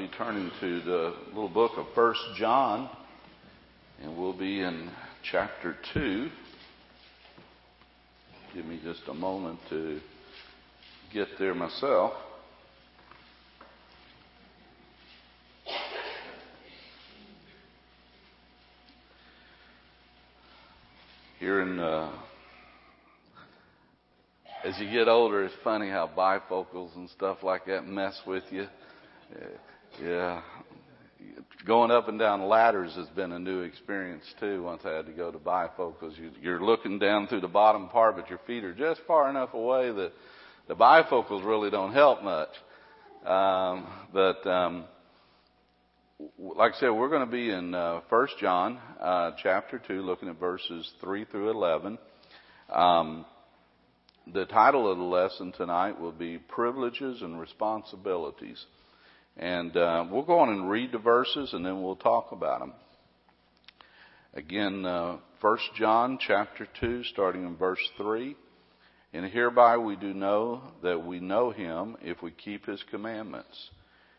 be turning to the little book of First John, and we'll be in chapter 2. Give me just a moment to get there myself. Here in, uh, as you get older, it's funny how bifocals and stuff like that mess with you. Yeah. Going up and down ladders has been a new experience too. Once I had to go to bifocals, you, you're looking down through the bottom part, but your feet are just far enough away that the bifocals really don't help much. Um, but um, like I said, we're going to be in uh, First John uh, chapter two, looking at verses three through eleven. Um, the title of the lesson tonight will be Privileges and Responsibilities. And uh, we'll go on and read the verses and then we'll talk about them. Again, uh, 1 John chapter 2, starting in verse 3. And hereby we do know that we know him if we keep his commandments.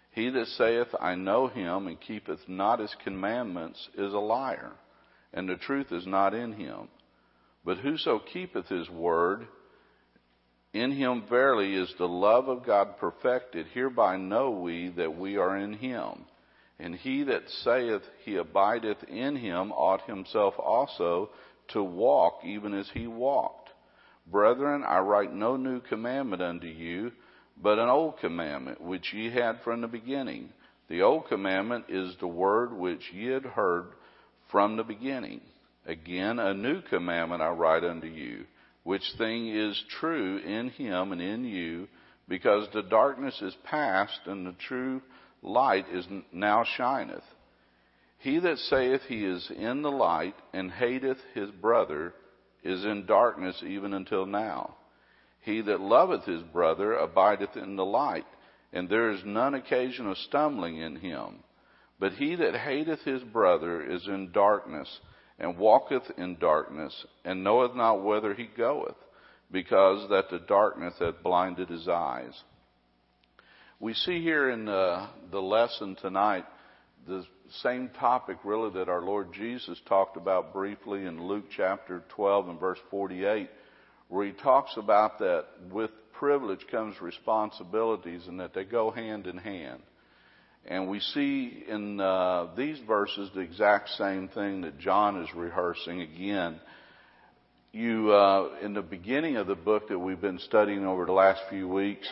He that saith, I know him, and keepeth not his commandments, is a liar, and the truth is not in him. But whoso keepeth his word, in him verily is the love of God perfected. Hereby know we that we are in him. And he that saith he abideth in him ought himself also to walk even as he walked. Brethren, I write no new commandment unto you, but an old commandment which ye had from the beginning. The old commandment is the word which ye had heard from the beginning. Again, a new commandment I write unto you which thing is true in him and in you, because the darkness is past and the true light is now shineth. He that saith he is in the light and hateth his brother is in darkness even until now. He that loveth his brother abideth in the light, and there is none occasion of stumbling in him. But he that hateth his brother is in darkness, and walketh in darkness, and knoweth not whither he goeth, because that the darkness hath blinded his eyes. We see here in the, the lesson tonight the same topic really that our Lord Jesus talked about briefly in Luke chapter 12 and verse 48, where he talks about that with privilege comes responsibilities and that they go hand in hand. And we see in uh, these verses the exact same thing that John is rehearsing again. You, uh, in the beginning of the book that we've been studying over the last few weeks,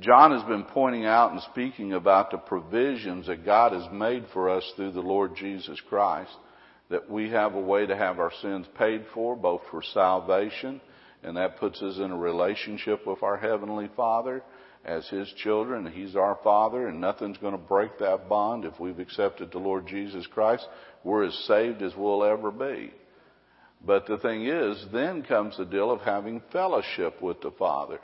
John has been pointing out and speaking about the provisions that God has made for us through the Lord Jesus Christ. That we have a way to have our sins paid for, both for salvation, and that puts us in a relationship with our Heavenly Father as His children. He's our Father, and nothing's going to break that bond if we've accepted the Lord Jesus Christ. We're as saved as we'll ever be. But the thing is, then comes the deal of having fellowship with the Father.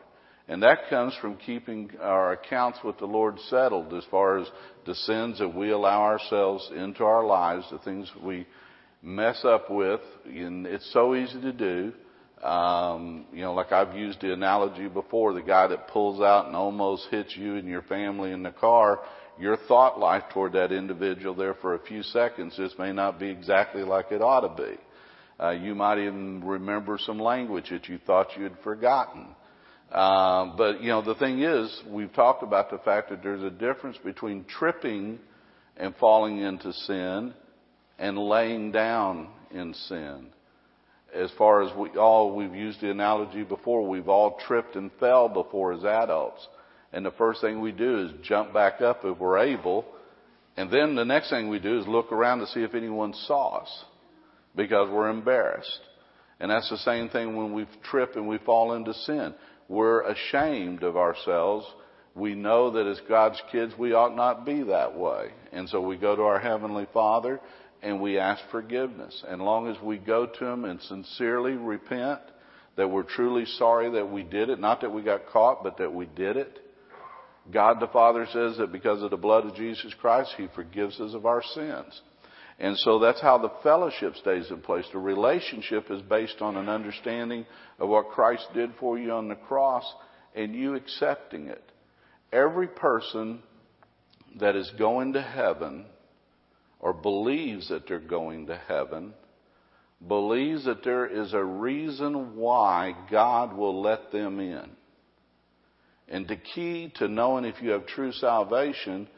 And that comes from keeping our accounts with the Lord settled as far as the sins that we allow ourselves into our lives, the things we mess up with. And it's so easy to do. Um, you know, like I've used the analogy before, the guy that pulls out and almost hits you and your family in the car, your thought life toward that individual there for a few seconds just may not be exactly like it ought to be. Uh, you might even remember some language that you thought you had forgotten. Uh, but you know, the thing is, we've talked about the fact that there's a difference between tripping and falling into sin and laying down in sin as far as we all, we've used the analogy before, we've all tripped and fell before as adults. And the first thing we do is jump back up if we're able. And then the next thing we do is look around to see if anyone saw us because we're embarrassed. And that's the same thing when we trip and we fall into sin. We're ashamed of ourselves. We know that as God's kids, we ought not be that way. And so we go to our Heavenly Father and we ask forgiveness. And long as we go to Him and sincerely repent that we're truly sorry that we did it, not that we got caught, but that we did it. God the Father says that because of the blood of Jesus Christ, He forgives us of our sins. And so that's how the fellowship stays in place. The relationship is based on an understanding of what Christ did for you on the cross and you accepting it. Every person that is going to heaven or believes that they're going to heaven believes that there is a reason why God will let them in. And the key to knowing if you have true salvation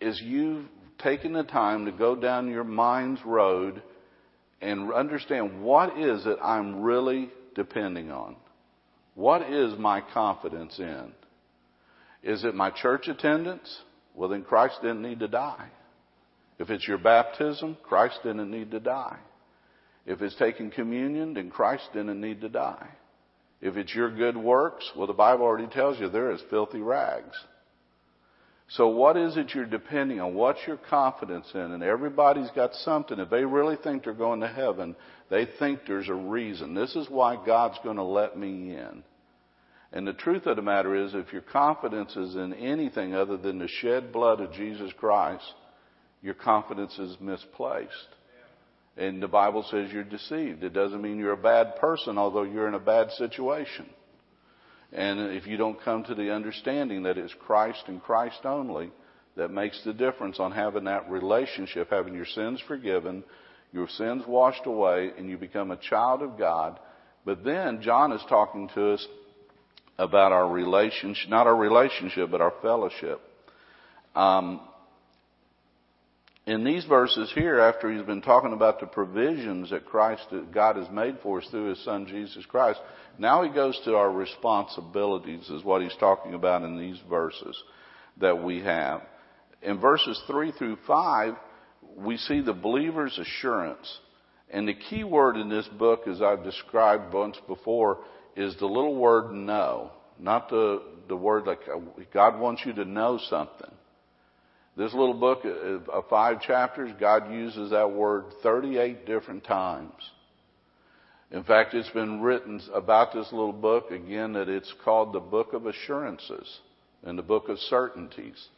is you taking the time to go down your mind's road and understand what is it I'm really depending on? What is my confidence in? Is it my church attendance? Well, then Christ didn't need to die. If it's your baptism, Christ didn't need to die. If it's taking communion, then Christ didn't need to die. If it's your good works, well, the Bible already tells you they're as filthy rags. So what is it you're depending on? What's your confidence in? And everybody's got something. If they really think they're going to heaven, they think there's a reason. This is why God's going to let me in. And the truth of the matter is, if your confidence is in anything other than the shed blood of Jesus Christ, your confidence is misplaced. And the Bible says you're deceived. It doesn't mean you're a bad person, although you're in a bad situation. And if you don't come to the understanding that it's Christ and Christ only that makes the difference on having that relationship, having your sins forgiven, your sins washed away, and you become a child of God. But then John is talking to us about our relationship, not our relationship, but our fellowship. Um, in these verses here, after he's been talking about the provisions that Christ, that God has made for us through his son Jesus Christ, now he goes to our responsibilities is what he's talking about in these verses that we have. In verses 3 through 5, we see the believer's assurance. And the key word in this book, as I've described once before, is the little word know. Not the, the word like uh, God wants you to know something. This little book uh, uh, of five chapters, God uses that word 38 different times. In fact, it's been written about this little book again that it's called the book of assurances and the book of certainties.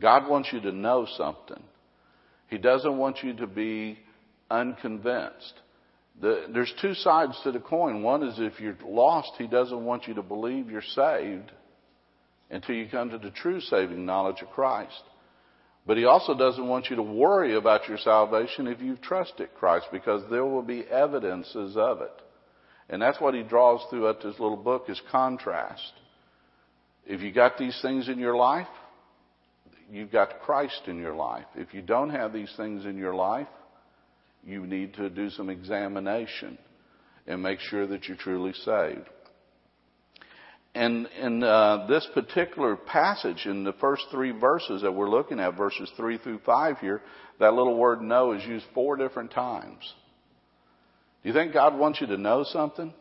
God wants you to know something. He doesn't want you to be unconvinced. The, there's two sides to the coin. One is if you're lost, He doesn't want you to believe you're saved until you come to the true saving knowledge of Christ. But he also doesn't want you to worry about your salvation if you've trusted Christ because there will be evidences of it. And that's what he draws throughout this little book is contrast. If you got these things in your life, you've got Christ in your life. If you don't have these things in your life, you need to do some examination and make sure that you're truly saved. And in uh, this particular passage, in the first three verses that we're looking at, verses three through five here, that little word know is used four different times. Do you think God wants you to know something?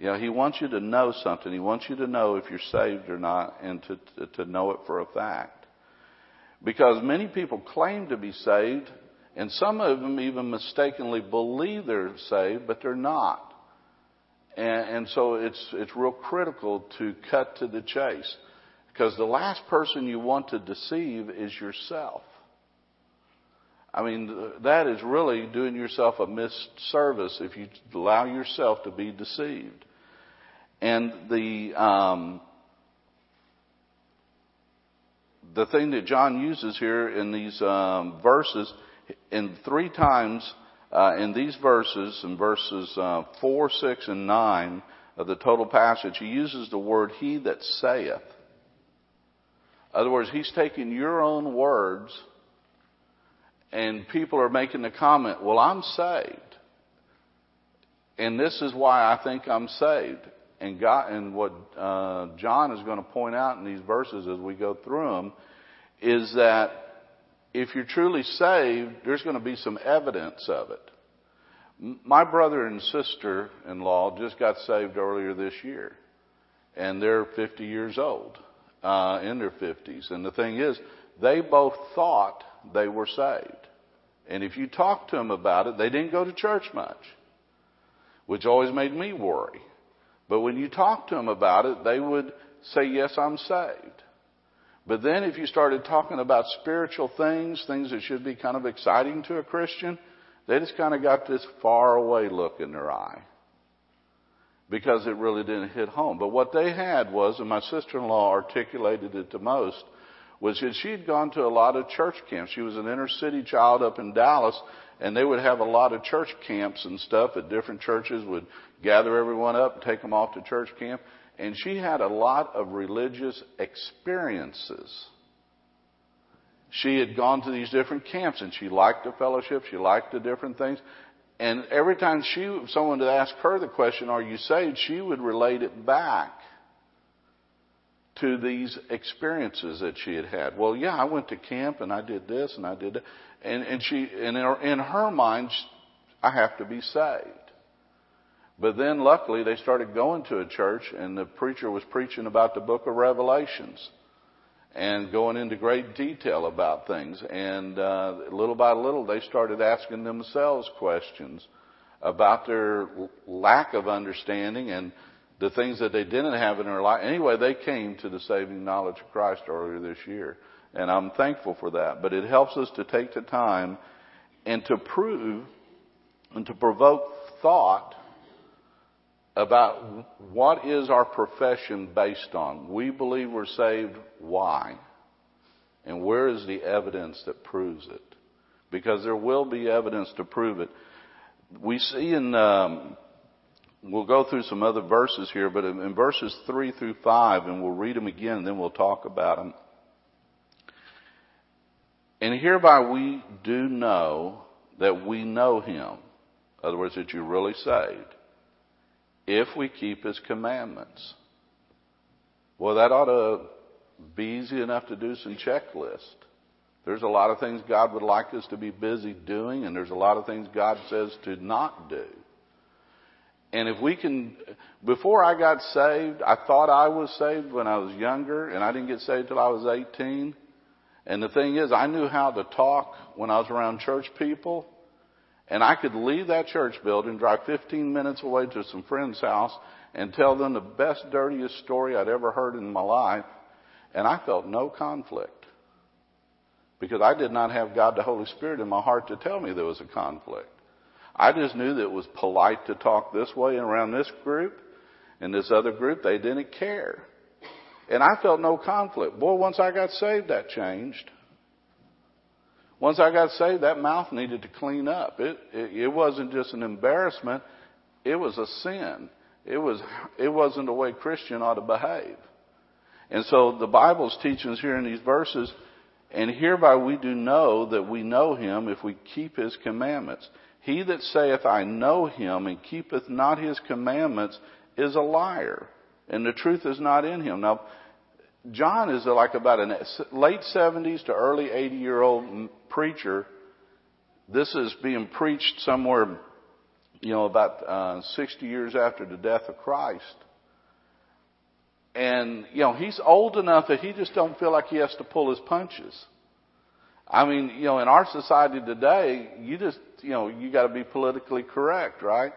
Know, He wants you to know something. He wants you to know if you're saved or not and to, to, to know it for a fact. Because many people claim to be saved, and some of them even mistakenly believe they're saved, but they're not. And, and so it's, it's real critical to cut to the chase. Because the last person you want to deceive is yourself. I mean, that is really doing yourself a misservice if you allow yourself to be deceived. And the, um, the thing that John uses here in these um, verses, in three times uh, in these verses, in verses uh, 4, 6, and 9 of the total passage, he uses the word he that saith. In other words, he's taking your own words and people are making the comment, well, I'm saved. And this is why I think I'm saved. And God, and what uh, John is going to point out in these verses as we go through them is that if you're truly saved, there's going to be some evidence of it. My brother and sister in law just got saved earlier this year, and they're 50 years old, uh, in their 50s. And the thing is, they both thought they were saved. And if you talk to them about it, they didn't go to church much, which always made me worry. But when you talk to them about it, they would say, Yes, I'm saved. But then if you started talking about spiritual things, things that should be kind of exciting to a Christian, they just kind of got this far away look in their eye. Because it really didn't hit home. But what they had was, and my sister-in-law articulated it the most, was that she had gone to a lot of church camps. She was an inner city child up in Dallas, and they would have a lot of church camps and stuff at different churches, would gather everyone up and take them off to church camp. And she had a lot of religious experiences. She had gone to these different camps and she liked the fellowship, she liked the different things. And every time she, someone would ask her the question, are you saved? She would relate it back to these experiences that she had had. Well, yeah, I went to camp and I did this and I did that. And, and she, and in her, in her mind, I have to be saved. But then luckily they started going to a church and the preacher was preaching about the book of Revelations and going into great detail about things. And uh, little by little they started asking themselves questions about their lack of understanding and the things that they didn't have in their life. Anyway, they came to the saving knowledge of Christ earlier this year. And I'm thankful for that. But it helps us to take the time and to prove and to provoke thought about what is our profession based on. We believe we're saved. Why? And where is the evidence that proves it? Because there will be evidence to prove it. We see in, um, we'll go through some other verses here, but in verses 3 through 5, and we'll read them again and then we'll talk about them. And hereby we do know that we know him. In other words, that you're really saved if we keep his commandments. Well, that ought to be easy enough to do some checklist. There's a lot of things God would like us to be busy doing, and there's a lot of things God says to not do. And if we can, before I got saved, I thought I was saved when I was younger, and I didn't get saved till I was 18. And the thing is, I knew how to talk when I was around church people, and I could leave that church building, drive 15 minutes away to some friend's house, and tell them the best, dirtiest story I'd ever heard in my life. And I felt no conflict. Because I did not have God the Holy Spirit in my heart to tell me there was a conflict. I just knew that it was polite to talk this way around this group and this other group. They didn't care. And I felt no conflict. Boy, once I got saved, that changed. Once I got saved, that mouth needed to clean up. It, it, it wasn't just an embarrassment. It was a sin. It was, it wasn't the way Christian ought to behave. And so the Bible's teaching us here in these verses, and hereby we do know that we know him if we keep his commandments. He that saith, I know him, and keepeth not his commandments, is a liar, and the truth is not in him. Now, John is like about a late 70s to early 80 year old preacher. This is being preached somewhere, you know, about uh, 60 years after the death of Christ. And, you know, he's old enough that he just don't feel like he has to pull his punches. I mean, you know, in our society today, you just, you know, you gotta be politically correct, right?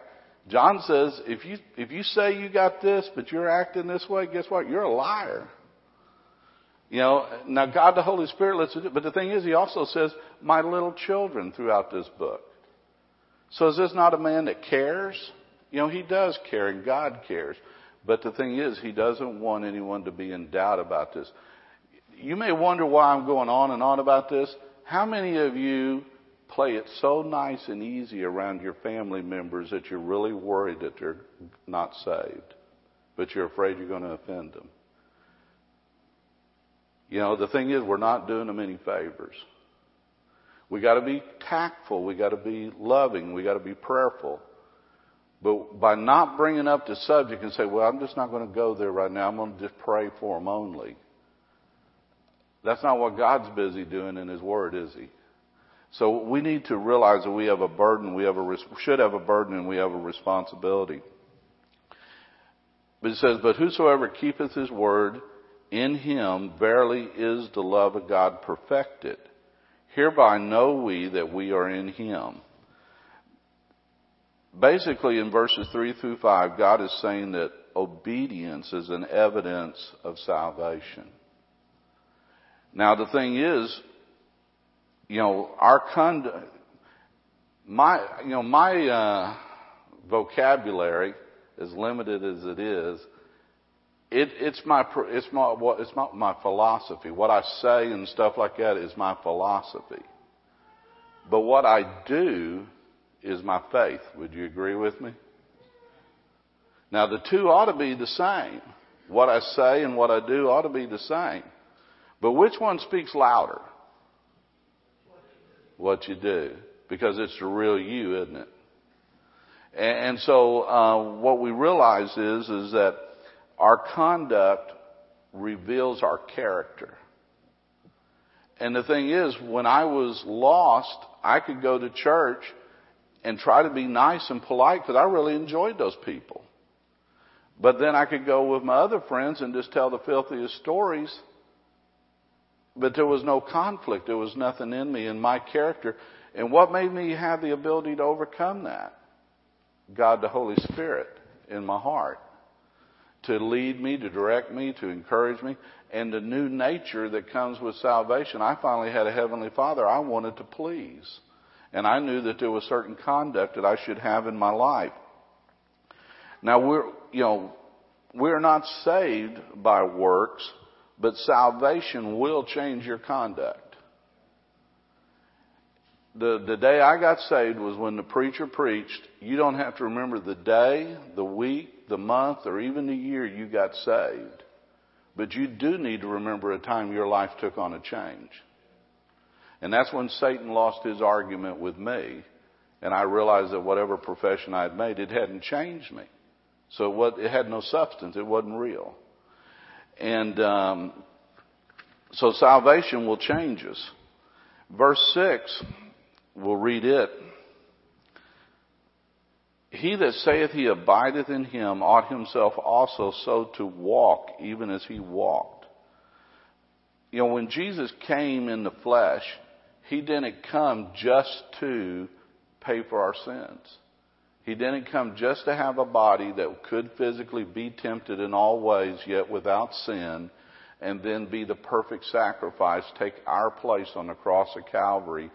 John says, if you, if you say you got this, but you're acting this way, guess what? You're a liar. You know, now God the Holy Spirit lets it do, but the thing is, He also says, my little children throughout this book. So is this not a man that cares? You know, He does care and God cares. But the thing is, He doesn't want anyone to be in doubt about this. You may wonder why I'm going on and on about this. How many of you play it so nice and easy around your family members that you're really worried that they're not saved, but you're afraid you're going to offend them? You know, the thing is, we're not doing them any favors. We got to be tactful. We got to be loving. We got to be prayerful. But by not bringing up the subject and say, well, I'm just not going to go there right now. I'm going to just pray for them only. That's not what God's busy doing in His Word, is He? So we need to realize that we have a burden. We have a, should have a burden and we have a responsibility. But it says, but whosoever keepeth His Word, in him verily is the love of God perfected. Hereby know we that we are in him. Basically, in verses 3 through 5, God is saying that obedience is an evidence of salvation. Now, the thing is, you know, our conduct, my, you know, my, uh, vocabulary, as limited as it is, it, it's my it's my what it's my, philosophy. What I say and stuff like that is my philosophy. But what I do is my faith. Would you agree with me? Now the two ought to be the same. What I say and what I do ought to be the same. But which one speaks louder? What you do. Because it's the real you, isn't it? And so uh, what we realize is is that our conduct reveals our character. And the thing is, when I was lost, I could go to church and try to be nice and polite because I really enjoyed those people. But then I could go with my other friends and just tell the filthiest stories. But there was no conflict. There was nothing in me in my character. And what made me have the ability to overcome that? God the Holy Spirit in my heart to lead me, to direct me, to encourage me, and the new nature that comes with salvation. I finally had a Heavenly Father I wanted to please. And I knew that there was certain conduct that I should have in my life. Now we're, you know, we're not saved by works, but salvation will change your conduct. The, the day I got saved was when the preacher preached, you don't have to remember the day, the week, the month, or even the year you got saved. But you do need to remember a time your life took on a change. And that's when Satan lost his argument with me. And I realized that whatever profession I had made, it hadn't changed me. So what, it had no substance. It wasn't real. And um, so salvation will change us. Verse 6, we'll read it. He that saith he abideth in him ought himself also so to walk, even as he walked. You know, when Jesus came in the flesh, he didn't come just to pay for our sins. He didn't come just to have a body that could physically be tempted in all ways, yet without sin, and then be the perfect sacrifice, take our place on the cross of Calvary,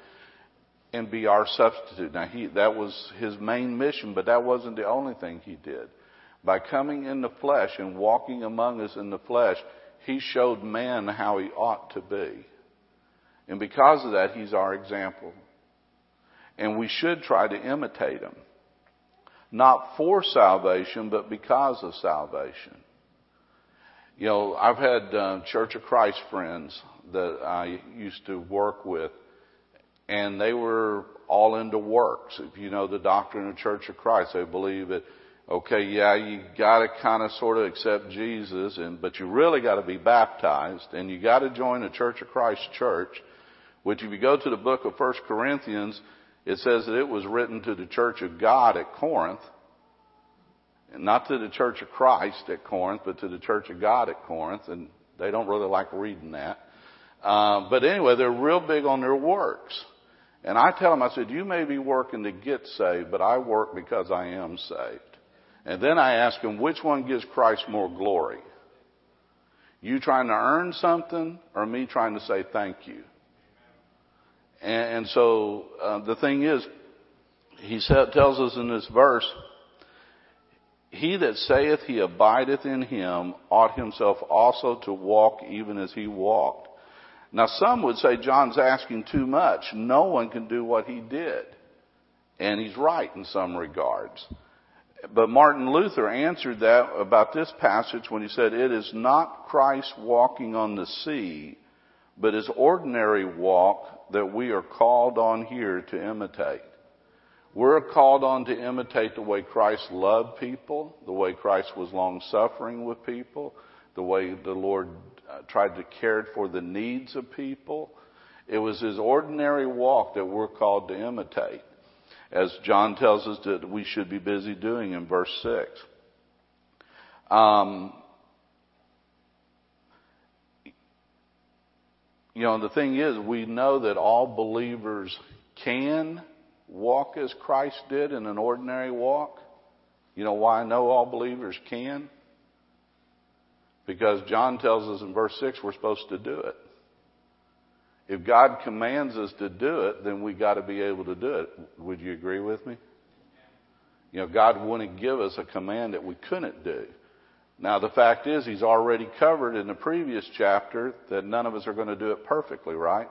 and be our substitute. Now, he, that was his main mission, but that wasn't the only thing he did. By coming in the flesh and walking among us in the flesh, he showed man how he ought to be. And because of that, he's our example. And we should try to imitate him. Not for salvation, but because of salvation. You know, I've had uh, Church of Christ friends that I used to work with, and they were all into works. If you know the doctrine of Church of Christ, they believe that, okay, yeah, you gotta kind of sort of accept Jesus, and, but you really gotta be baptized, and you gotta join a Church of Christ church, which if you go to the book of First Corinthians, it says that it was written to the church of God at Corinth, and not to the church of Christ at Corinth, but to the church of God at Corinth, and they don't really like reading that. Uh, but anyway, they're real big on their works. And I tell them, I said, you may be working to get saved, but I work because I am saved. And then I ask them, which one gives Christ more glory? You trying to earn something or me trying to say thank you? And, and so uh, the thing is, he said, tells us in this verse, he that saith he abideth in him ought himself also to walk even as he walked. Now some would say John's asking too much. No one can do what he did. And he's right in some regards. But Martin Luther answered that about this passage when he said, it is not Christ walking on the sea, but his ordinary walk that we are called on here to imitate. We're called on to imitate the way Christ loved people, the way Christ was long suffering with people, the way the Lord tried to care for the needs of people. It was his ordinary walk that we're called to imitate, as John tells us that we should be busy doing in verse 6. Um, you know, the thing is, we know that all believers can walk as Christ did in an ordinary walk. You know why I know all believers can? Because John tells us in verse 6 we're supposed to do it. If God commands us to do it, then we got to be able to do it. Would you agree with me? You know, God wouldn't give us a command that we couldn't do. Now, the fact is, he's already covered in the previous chapter that none of us are going to do it perfectly, right?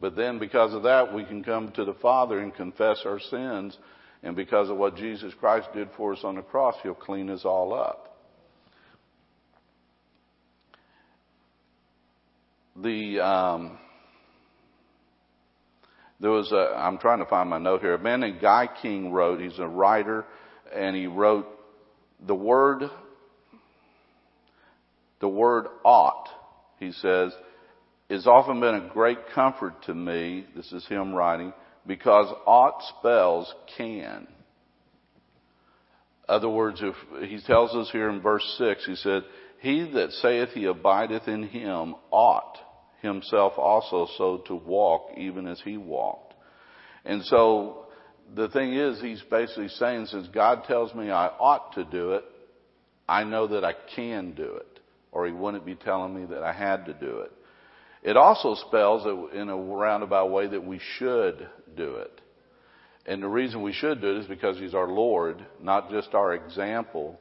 But then, because of that, we can come to the Father and confess our sins. And because of what Jesus Christ did for us on the cross, He'll clean us all up. The, um, there was a, I'm trying to find my note here. A man named Guy King wrote, he's a writer, and he wrote the word, the word ought, he says, has often been a great comfort to me. This is him writing, because ought spells can. Other words, if he tells us here in verse 6, he said, He that saith he abideth in him ought himself also so to walk even as he walked. And so the thing is, he's basically saying, since God tells me I ought to do it, I know that I can do it. Or he wouldn't be telling me that I had to do it. It also spells in a roundabout way that we should do it. And the reason we should do it is because he's our Lord, not just our example,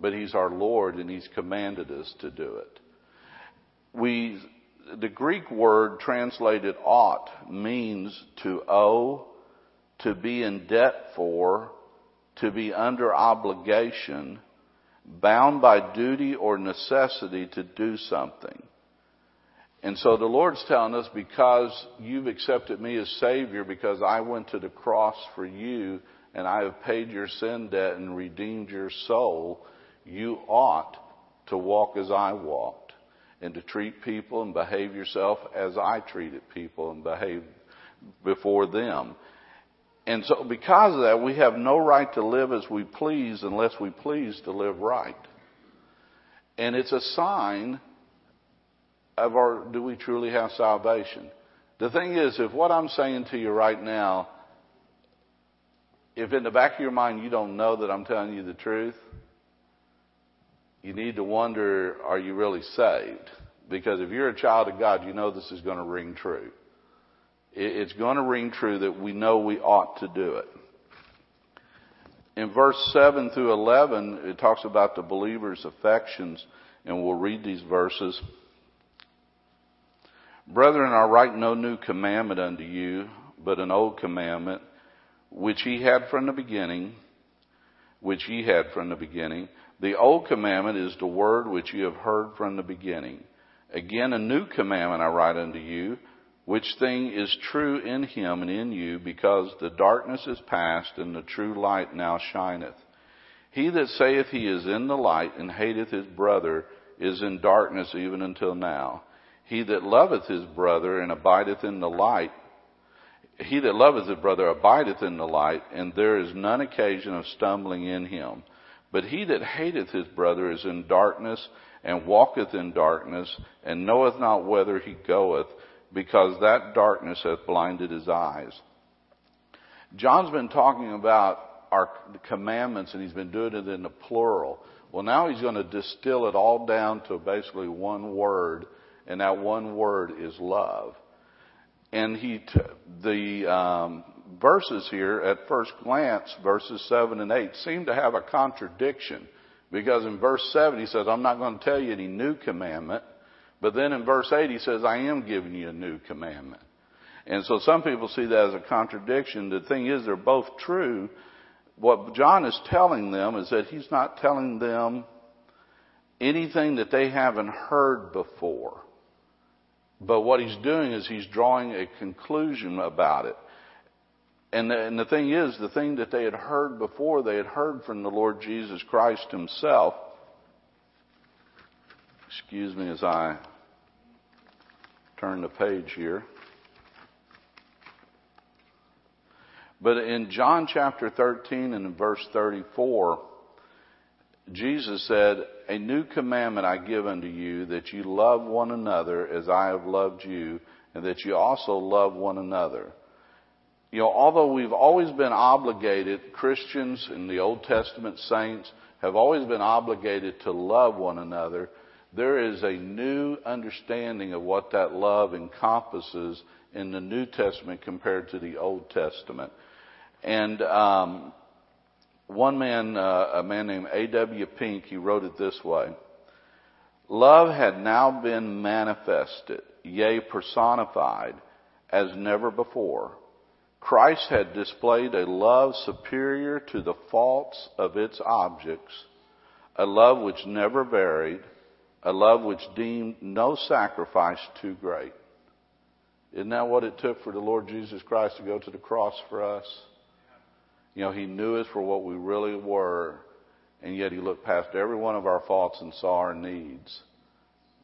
but he's our Lord and he's commanded us to do it. We the Greek word translated ought means to owe, to be in debt for, to be under obligation, bound by duty or necessity to do something. And so the Lord's telling us because you've accepted me as Savior, because I went to the cross for you, and I have paid your sin debt and redeemed your soul, you ought to walk as I walked and to treat people and behave yourself as I treated people and behaved before them. And so because of that, we have no right to live as we please unless we please to live right. And it's a sign of our, do we truly have salvation? The thing is, if what I'm saying to you right now, if in the back of your mind you don't know that I'm telling you the truth, you need to wonder, are you really saved? Because if you're a child of God, you know this is going to ring true. It's going to ring true that we know we ought to do it. In verse 7 through 11, it talks about the believer's affections, and we'll read these verses. Brethren, I write no new commandment unto you, but an old commandment, which ye had from the beginning, which ye had from the beginning. The old commandment is the word which you have heard from the beginning. Again, a new commandment I write unto you, which thing is true in him and in you, because the darkness is past and the true light now shineth. He that saith he is in the light and hateth his brother is in darkness even until now. He that loveth his brother and abideth in the light, he that loveth his brother abideth in the light, and there is none occasion of stumbling in him. But he that hateth his brother is in darkness, and walketh in darkness, and knoweth not whither he goeth, because that darkness hath blinded his eyes. John's been talking about our commandments, and he's been doing it in the plural. Well, now he's going to distill it all down to basically one word, and that one word is love. And he, t- the um, verses here at first glance, verses 7 and 8, seem to have a contradiction. Because in verse 7 he says, I'm not going to tell you any new commandment. But then in verse 8 he says, I am giving you a new commandment. And so some people see that as a contradiction. The thing is, they're both true. What John is telling them is that he's not telling them anything that they haven't heard before. But what he's doing is he's drawing a conclusion about it. And the, and the thing is, the thing that they had heard before, they had heard from the Lord Jesus Christ himself. Excuse me as I turn the page here. But in John chapter 13 and verse 34, Jesus said, A new commandment I give unto you, that you love one another as I have loved you, and that you also love one another you know, although we've always been obligated, Christians and the Old Testament saints have always been obligated to love one another, there is a new understanding of what that love encompasses in the New Testament compared to the Old Testament. And um, one man, uh, a man named A.W. Pink, he wrote it this way. Love had now been manifested, yea, personified, as never before. Christ had displayed a love superior to the faults of its objects, a love which never varied, a love which deemed no sacrifice too great. Isn't that what it took for the Lord Jesus Christ to go to the cross for us? You know, He knew us for what we really were, and yet He looked past every one of our faults and saw our needs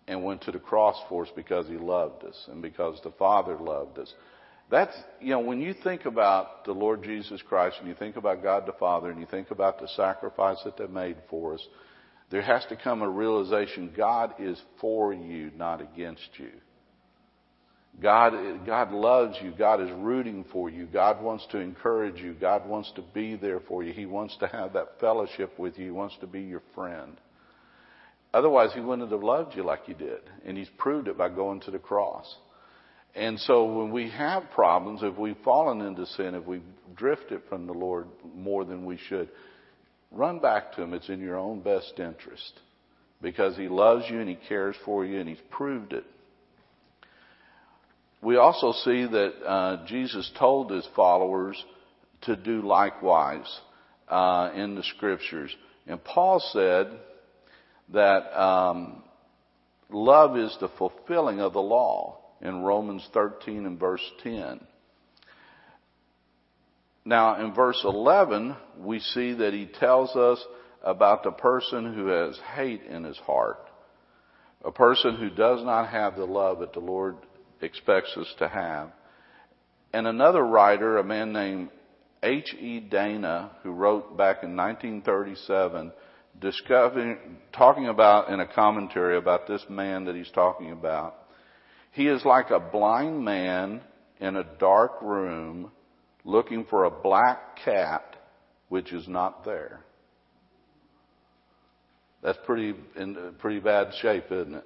and went to the cross for us because He loved us and because the Father loved us. That's, you know, when you think about the Lord Jesus Christ and you think about God the Father and you think about the sacrifice that they made for us, there has to come a realization God is for you, not against you. God, God loves you. God is rooting for you. God wants to encourage you. God wants to be there for you. He wants to have that fellowship with you. He wants to be your friend. Otherwise, He wouldn't have loved you like He did. And He's proved it by going to the cross. And so when we have problems, if we've fallen into sin, if we've drifted from the Lord more than we should, run back to Him. It's in your own best interest. Because He loves you and He cares for you and He's proved it we also see that uh, Jesus told his followers to do likewise uh, in the scriptures. And Paul said that um, love is the fulfilling of the law in Romans 13 and verse 10. Now, in verse 11, we see that he tells us about the person who has hate in his heart, a person who does not have the love that the Lord expects us to have. And another writer, a man named H.E. Dana, who wrote back in 1937, discovering, talking about in a commentary about this man that he's talking about. He is like a blind man in a dark room looking for a black cat which is not there. That's pretty in uh, pretty bad shape, isn't it?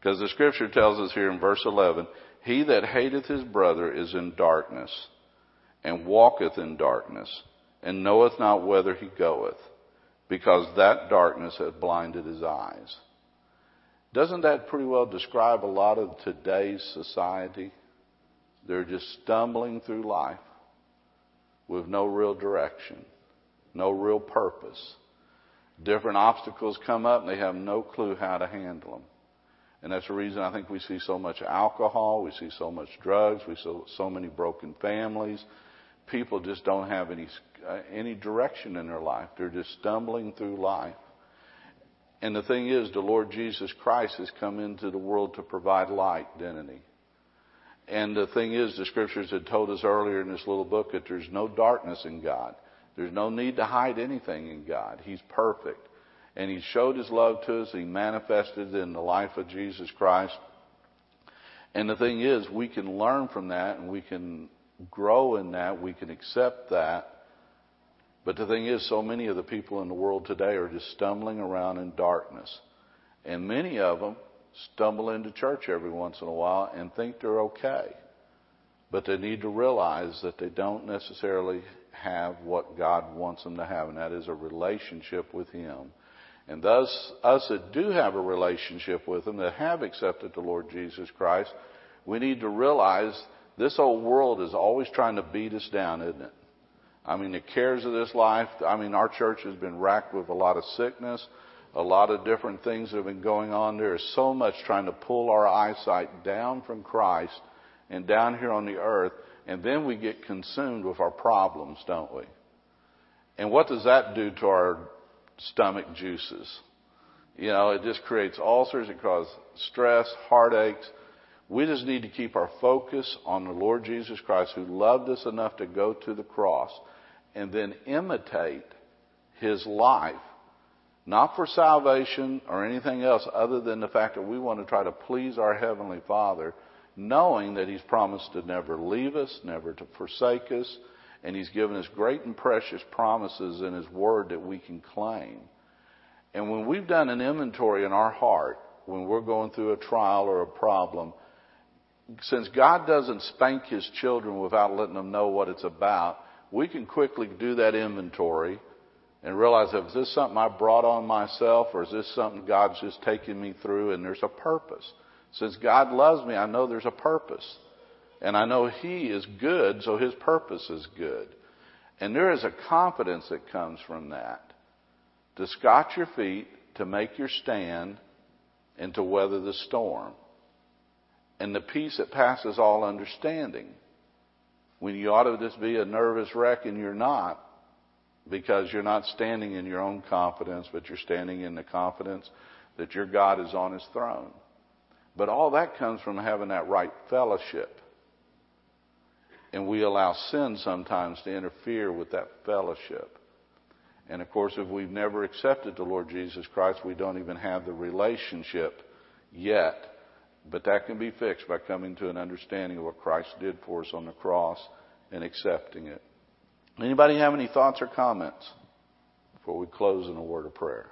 Because the scripture tells us here in verse 11, He that hateth his brother is in darkness, and walketh in darkness, and knoweth not whither he goeth, because that darkness hath blinded his eyes. Doesn't that pretty well describe a lot of today's society? They're just stumbling through life with no real direction, no real purpose. Different obstacles come up and they have no clue how to handle them. And that's the reason I think we see so much alcohol, we see so much drugs, we see so many broken families. People just don't have any uh, any direction in their life. They're just stumbling through life. And the thing is, the Lord Jesus Christ has come into the world to provide light, didn't he? And the thing is, the scriptures had told us earlier in this little book that there's no darkness in God. There's no need to hide anything in God. He's perfect and He showed His love to us. He manifested in the life of Jesus Christ. And the thing is, we can learn from that and we can grow in that. We can accept that. But the thing is, so many of the people in the world today are just stumbling around in darkness. And many of them stumble into church every once in a while and think they're okay. But they need to realize that they don't necessarily have what God wants them to have, and that is a relationship with Him. And thus, us that do have a relationship with Him, that have accepted the Lord Jesus Christ, we need to realize this old world is always trying to beat us down, isn't it? I mean, the cares of this life, I mean, our church has been racked with a lot of sickness, a lot of different things that have been going on. There is so much trying to pull our eyesight down from Christ and down here on the earth, and then we get consumed with our problems, don't we? And what does that do to our stomach juices. You know, it just creates ulcers, it causes stress, heartaches. We just need to keep our focus on the Lord Jesus Christ who loved us enough to go to the cross and then imitate his life. Not for salvation or anything else other than the fact that we want to try to please our Heavenly Father, knowing that He's promised to never leave us, never to forsake us, and He's given us great and precious promises in His Word that we can claim. And when we've done an inventory in our heart, when we're going through a trial or a problem, since God doesn't spank His children without letting them know what it's about, we can quickly do that inventory and realize that is this something I brought on myself or is this something God's just taking me through and there's a purpose? Since God loves me, I know there's a purpose. And I know He is good, so His purpose is good. And there is a confidence that comes from that. To scotch your feet, to make your stand, and to weather the storm. And the peace that passes all understanding. When you ought to just be a nervous wreck and you're not, because you're not standing in your own confidence, but you're standing in the confidence that your God is on his throne. But all that comes from having that right fellowship. And we allow sin sometimes to interfere with that fellowship. And of course, if we've never accepted the Lord Jesus Christ, we don't even have the relationship yet. But that can be fixed by coming to an understanding of what Christ did for us on the cross and accepting it. Anybody have any thoughts or comments before we close in a word of prayer?